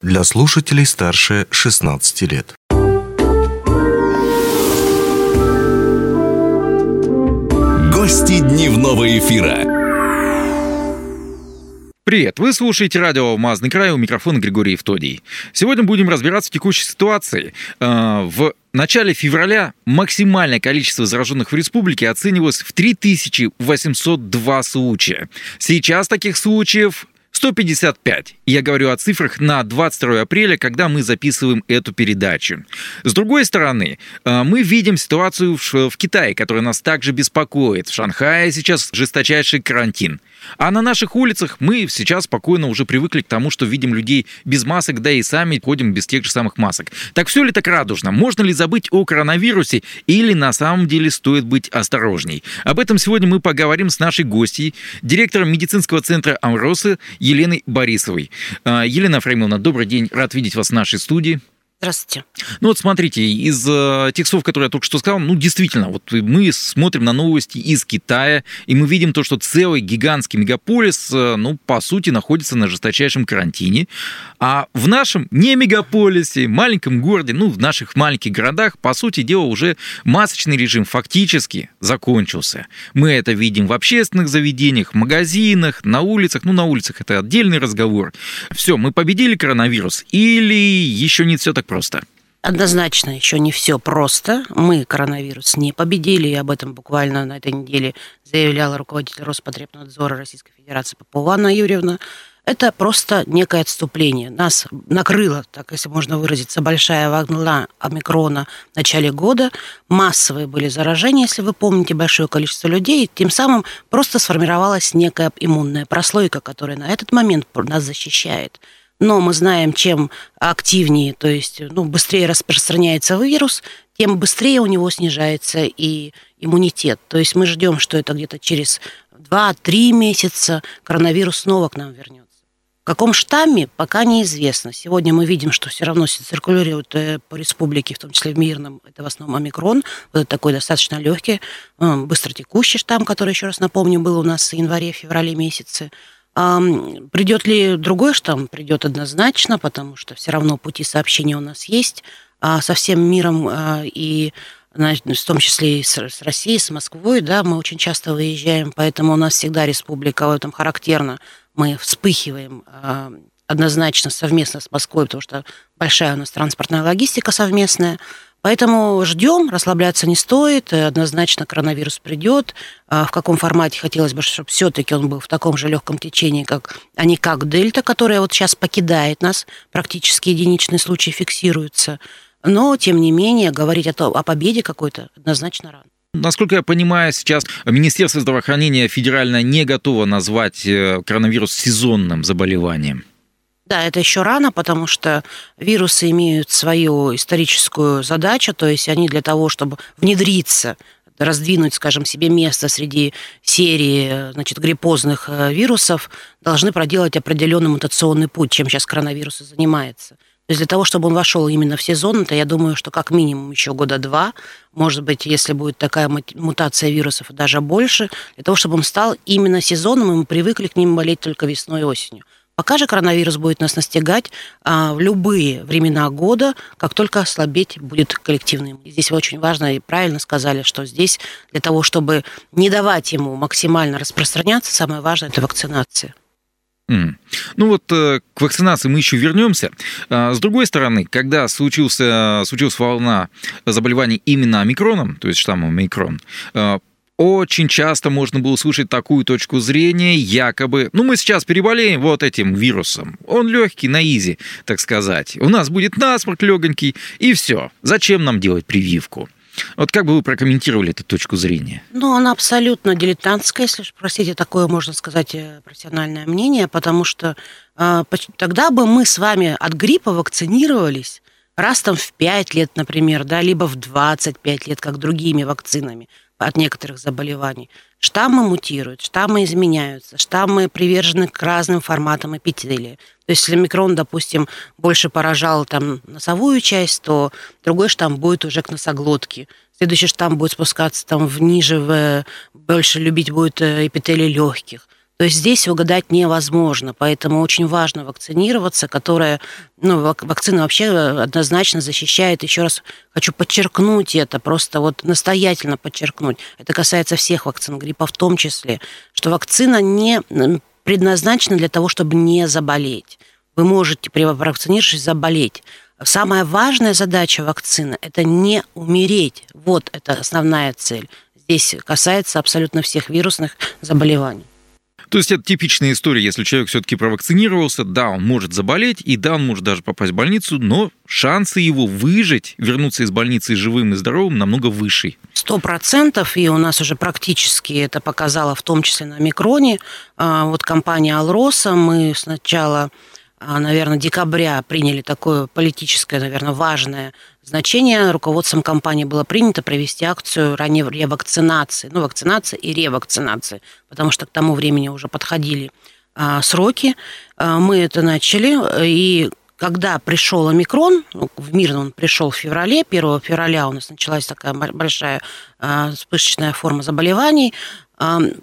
для слушателей старше 16 лет. Гости дневного эфира. Привет, вы слушаете радио «Алмазный край», у микрофона Григорий Евтодий. Сегодня будем разбираться в текущей ситуации. Э, в начале февраля максимальное количество зараженных в республике оценивалось в 3802 случая. Сейчас таких случаев 155. Я говорю о цифрах на 22 апреля, когда мы записываем эту передачу. С другой стороны, э, мы видим ситуацию в Китае, которая нас также беспокоит. В Шанхае сейчас жесточайший карантин. А на наших улицах мы сейчас спокойно уже привыкли к тому, что видим людей без масок, да и сами ходим без тех же самых масок. Так все ли так радужно? Можно ли забыть о коронавирусе или на самом деле стоит быть осторожней? Об этом сегодня мы поговорим с нашей гостьей, директором медицинского центра Амросы Еленой Борисовой. А, Елена Фреймовна, добрый день, рад видеть вас в нашей студии. Здравствуйте. Ну вот смотрите, из э, тех слов, которые я только что сказал, ну действительно, вот мы смотрим на новости из Китая, и мы видим то, что целый гигантский мегаполис, э, ну, по сути, находится на жесточайшем карантине. А в нашем не мегаполисе, маленьком городе, ну, в наших маленьких городах, по сути дела, уже масочный режим фактически закончился. Мы это видим в общественных заведениях, магазинах, на улицах. Ну, на улицах это отдельный разговор. Все, мы победили коронавирус или еще не все так просто? Однозначно еще не все просто. Мы коронавирус не победили, и об этом буквально на этой неделе заявляла руководитель Роспотребнадзора Российской Федерации Попова Анна Юрьевна. Это просто некое отступление. Нас накрыла, так если можно выразиться, большая волна омикрона в начале года. Массовые были заражения, если вы помните, большое количество людей. Тем самым просто сформировалась некая иммунная прослойка, которая на этот момент нас защищает но мы знаем, чем активнее, то есть ну, быстрее распространяется вирус, тем быстрее у него снижается и иммунитет. То есть мы ждем, что это где-то через 2-3 месяца коронавирус снова к нам вернется. В каком штамме, пока неизвестно. Сегодня мы видим, что все равно циркулирует э, по республике, в том числе в Мирном, это в основном омикрон, вот такой достаточно легкий, э, быстротекущий штамм, который, еще раз напомню, был у нас в январе-феврале месяце. Придет ли другой штамм? Придет однозначно, потому что все равно пути сообщения у нас есть а со всем миром а, и в том числе и с Россией, с Москвой, да, мы очень часто выезжаем, поэтому у нас всегда республика в этом характерно. Мы вспыхиваем а, однозначно совместно с Москвой, потому что большая у нас транспортная логистика совместная. Поэтому ждем, расслабляться не стоит, однозначно коронавирус придет. А в каком формате хотелось бы, чтобы все-таки он был в таком же легком течении, как, а не как дельта, которая вот сейчас покидает нас, практически единичные случаи фиксируются. Но, тем не менее, говорить о, том, о победе какой-то однозначно рано. Насколько я понимаю, сейчас Министерство здравоохранения федерально не готово назвать э, коронавирус сезонным заболеванием. Да, это еще рано, потому что вирусы имеют свою историческую задачу, то есть они для того, чтобы внедриться раздвинуть, скажем, себе место среди серии значит, гриппозных э, вирусов, должны проделать определенный мутационный путь, чем сейчас коронавирус и занимается. То есть для того, чтобы он вошел именно в сезон, то я думаю, что как минимум еще года два, может быть, если будет такая мутация вирусов, даже больше, для того, чтобы он стал именно сезонным, и мы привыкли к ним болеть только весной и осенью. Пока же коронавирус будет нас настигать а, в любые времена года, как только ослабеть будет коллективный. Здесь очень важно и правильно сказали, что здесь для того, чтобы не давать ему максимально распространяться, самое важное – это вакцинация. Mm. Ну вот э, к вакцинации мы еще вернемся. А, с другой стороны, когда случился, случилась волна заболеваний именно омикроном, то есть штаммом омикрон, э, очень часто можно было слушать такую точку зрения, якобы, ну мы сейчас переболеем вот этим вирусом, он легкий, на изи, так сказать. У нас будет насморк легонький, и все. Зачем нам делать прививку? Вот как бы вы прокомментировали эту точку зрения? Ну, она абсолютно дилетантская, если простите, такое, можно сказать, э, профессиональное мнение, потому что э, тогда бы мы с вами от гриппа вакцинировались раз там в 5 лет, например, да, либо в 25 лет, как другими вакцинами от некоторых заболеваний. Штаммы мутируют, штаммы изменяются, штаммы привержены к разным форматам эпителия. То есть, если микрон, допустим, больше поражал там носовую часть, то другой штамм будет уже к носоглотке. Следующий штамм будет спускаться там вниже, в, больше любить будет э, эпителий легких. То есть здесь угадать невозможно, поэтому очень важно вакцинироваться, которая, ну, вакцина вообще однозначно защищает. Еще раз хочу подчеркнуть это, просто вот настоятельно подчеркнуть. Это касается всех вакцин, гриппа в том числе, что вакцина не предназначена для того, чтобы не заболеть. Вы можете, при вакцинировавшись, заболеть. Самая важная задача вакцины – это не умереть. Вот это основная цель. Здесь касается абсолютно всех вирусных заболеваний. То есть это типичная история, если человек все-таки провакцинировался, да, он может заболеть, и да, он может даже попасть в больницу, но шансы его выжить, вернуться из больницы живым и здоровым намного выше. Сто процентов, и у нас уже практически это показало, в том числе на микроне. А, вот компания «Алроса», мы сначала наверное, декабря приняли такое политическое, наверное, важное значение. Руководством компании было принято провести акцию ранней ревакцинации. Ну, вакцинации и ревакцинации, потому что к тому времени уже подходили а, сроки. А, мы это начали, и когда пришел омикрон, ну, в мир он пришел в феврале, 1 февраля у нас началась такая большая вспышечная форма заболеваний,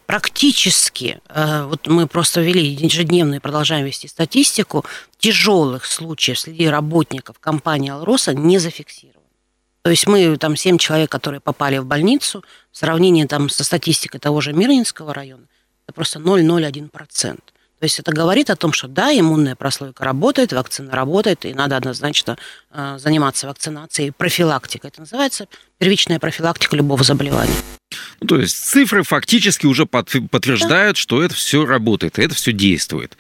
практически, э, вот мы просто вели ежедневно и продолжаем вести статистику, тяжелых случаев среди работников компании «Алроса» не зафиксировано. То есть мы там 7 человек, которые попали в больницу, в сравнении там со статистикой того же Мирнинского района, это просто 0,01%. То есть это говорит о том, что да, иммунная прослойка работает, вакцина работает, и надо однозначно э, заниматься вакцинацией, профилактикой. Это называется первичная профилактика любого заболевания. Ну, то есть цифры фактически уже подтверждают, да. что это все работает, это все действует.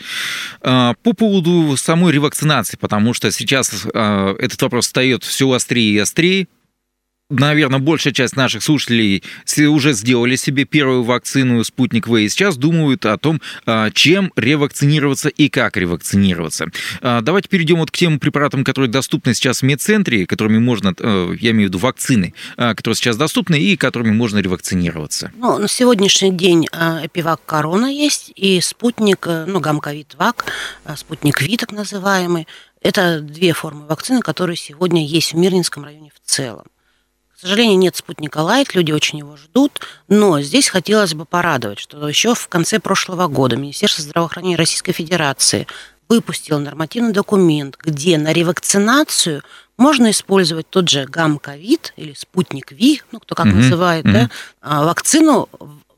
А, по поводу самой ревакцинации, потому что сейчас а, этот вопрос встает все острее и острее наверное, большая часть наших слушателей уже сделали себе первую вакцину «Спутник В» и сейчас думают о том, а, чем ревакцинироваться и как ревакцинироваться. А, давайте перейдем вот к тем препаратам, которые доступны сейчас в медцентре, которыми можно, э, я имею в виду вакцины, а, которые сейчас доступны и которыми можно ревакцинироваться. Ну, на сегодняшний день Эпивак Корона есть и спутник, э, ну, Гам-Ковид-Вак, спутник V так называемый. Это две формы вакцины, которые сегодня есть в Мирнинском районе в целом. К сожалению, нет спутника Лайт, люди очень его ждут, но здесь хотелось бы порадовать, что еще в конце прошлого года Министерство здравоохранения Российской Федерации выпустило нормативный документ, где на ревакцинацию можно использовать тот же гам-ковид или спутник V, ну кто как мм-хм. называет, да, а, вакцину,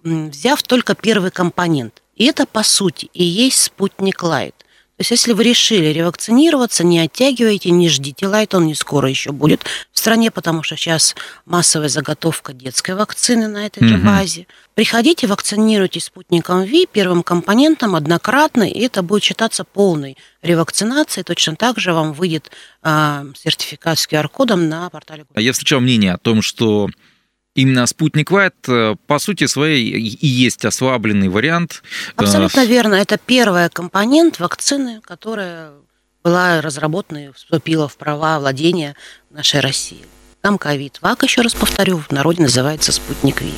взяв только первый компонент. И это, по сути, и есть спутник Лайт. То есть, если вы решили ревакцинироваться, не оттягивайте, не ждите лайт, он не скоро еще будет в стране, потому что сейчас массовая заготовка детской вакцины на этой же базе. Приходите, вакцинируйтесь спутником V, первым компонентом однократно, и это будет считаться полной ревакцинацией. Точно так же вам выйдет э, сертификат с QR-кодом на портале. Я встречал мнение о том, что именно спутник Лайт э, по сути своей и есть ослабленный вариант. Э, Абсолютно верно. Это первый компонент вакцины, которая была разработана и вступила в права владения нашей России. Там ковид. ВАК, еще раз повторю, в народе называется спутник ВИ.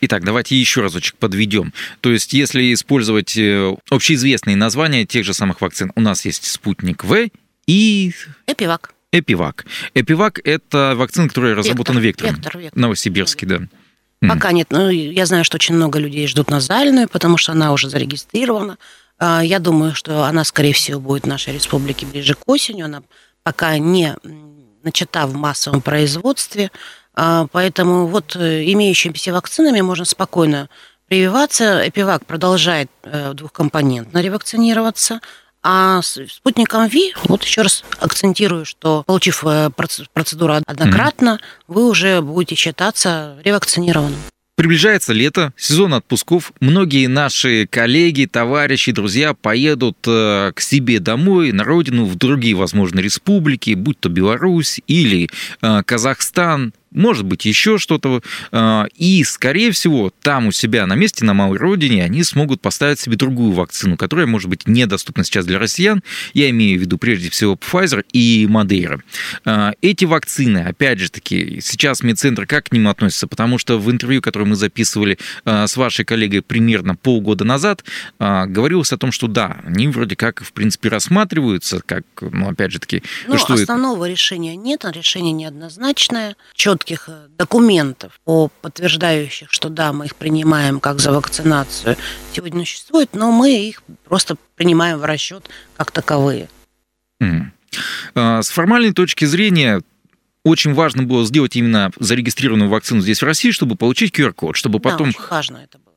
Итак, давайте еще разочек подведем. То есть, если использовать э, общеизвестные названия тех же самых вакцин, у нас есть спутник В и... Эпивак. Эпивак. Эпивак – это вакцина, которая разработана Вектором. Вектор, Вектор. Новосибирский, да. Пока нет. Но я знаю, что очень много людей ждут назальную, потому что она уже зарегистрирована. А, я думаю, что она, скорее всего, будет в нашей республике ближе к осени. Она пока не начата в массовом производстве. А, поэтому вот э, имеющимися вакцинами можно спокойно прививаться. Эпивак продолжает э, двухкомпонентно ревакцинироваться – а с спутником ВИ, вот еще раз акцентирую, что получив э, процедуру однократно, mm-hmm. вы уже будете считаться ревакцинированным. Приближается лето, сезон отпусков. Многие наши коллеги, товарищи, друзья поедут э, к себе домой, на родину, в другие, возможно, республики, будь то Беларусь или э, Казахстан, может быть, еще что-то. А, и, скорее всего, там у себя на месте, на малой родине, они смогут поставить себе другую вакцину, которая, может быть, недоступна сейчас для россиян. Я имею в виду, прежде всего, Pfizer и Модейра. А, эти вакцины, опять же таки, сейчас медцентр как к ним относится? Потому что в интервью, которое мы записывали а, с вашей коллегой примерно полгода назад, говорилось о том, что да, они вроде как, в принципе, рассматриваются, как, ну, опять же таки... Ну, что основного это? решения нет, решение неоднозначное. Чет четких э, документов, по подтверждающих, что да, мы их принимаем как за вакцинацию, сегодня существует, но мы их просто принимаем в расчет как таковые. Mm. С формальной точки зрения, очень важно было сделать именно зарегистрированную вакцину здесь в России, чтобы получить QR-код, чтобы потом... Да, очень важно это было.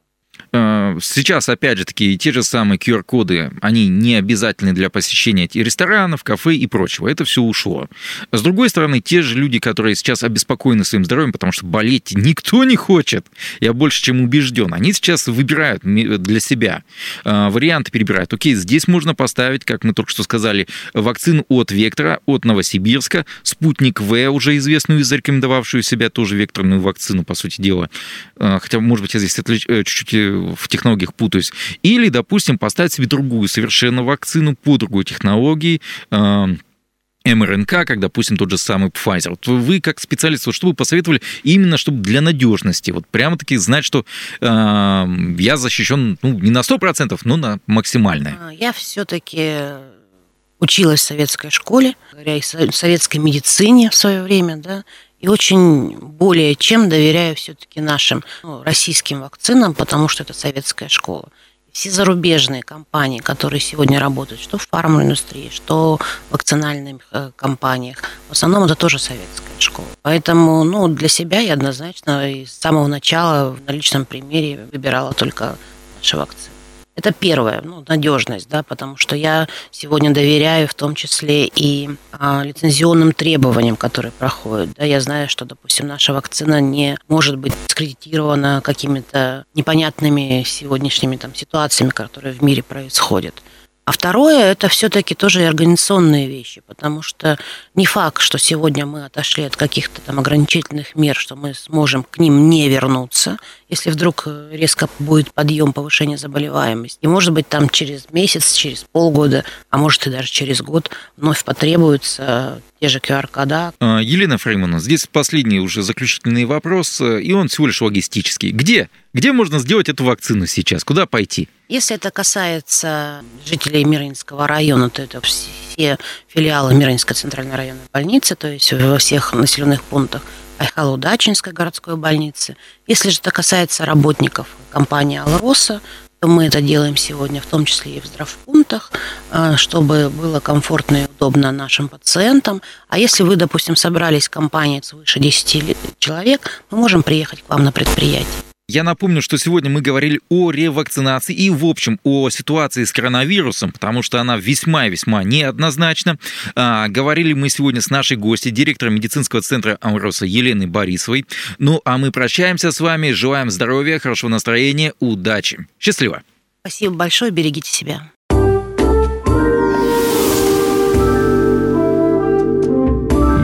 Э, сейчас, опять же, такие те же самые QR-коды, они не обязательны для посещения ресторанов, кафе и прочего. Это все ушло. С другой стороны, те же люди, которые сейчас обеспокоены своим здоровьем, потому что болеть никто не хочет, я больше чем убежден, они сейчас выбирают для себя э, варианты, перебирают. Окей, здесь можно поставить, как мы только что сказали, вакцину от Вектора, от Новосибирска, Спутник В, уже известную и зарекомендовавшую себя тоже векторную вакцину, по сути дела. Э, хотя, может быть, я здесь чуть-чуть в технологиях путаюсь. Или, допустим, поставить себе другую совершенно вакцину по другой технологии, эм, МРНК, как, допустим, тот же самый Pfizer. Вот вы, как специалист, вот что вы посоветовали именно, чтобы для надежности, вот прямо-таки знать, что э, я защищен, ну, не на 100%, но на максимальное? А, я все-таки училась в советской школе, говоря, и советской медицине в свое время, да, и очень более чем доверяю все-таки нашим ну, российским вакцинам, потому что это советская школа. Все зарубежные компании, которые сегодня работают, что в фарминдустрии, что в вакцинальных э, компаниях, в основном это тоже советская школа. Поэтому ну, для себя я однозначно с самого начала на личном примере выбирала только наши вакцины. Это первое, ну, надежность, да, потому что я сегодня доверяю в том числе и а, лицензионным требованиям, которые проходят. Да, я знаю, что, допустим, наша вакцина не может быть скредитирована какими-то непонятными сегодняшними там, ситуациями, которые в мире происходят. А второе, это все-таки тоже и организационные вещи, потому что не факт, что сегодня мы отошли от каких-то там ограничительных мер, что мы сможем к ним не вернуться, если вдруг резко будет подъем повышения заболеваемости. И может быть там через месяц, через полгода, а может и даже через год вновь потребуются те же QR-кода. А, Елена Фреймана, здесь последний уже заключительный вопрос, и он всего лишь логистический. Где? Где можно сделать эту вакцину сейчас? Куда пойти? Если это касается жителей Мирнинского района, то это все филиалы Мирнинской центральной районной больницы, то есть во всех населенных пунктах Айхало-Удачинской городской больницы. Если же это касается работников компании «Алроса», то мы это делаем сегодня, в том числе и в здравпунктах, а, чтобы было комфортно и удобно нашим пациентам. А если вы, допустим, собрались в компании свыше 10 человек, мы можем приехать к вам на предприятие. Я напомню, что сегодня мы говорили о ревакцинации и, в общем, о ситуации с коронавирусом, потому что она весьма и весьма неоднозначна. А, говорили мы сегодня с нашей гостью, директором медицинского центра Амроса Еленой Борисовой. Ну, а мы прощаемся с вами, желаем здоровья, хорошего настроения, удачи. Счастливо! Спасибо большое, берегите себя.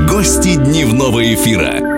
Гости дневного эфира.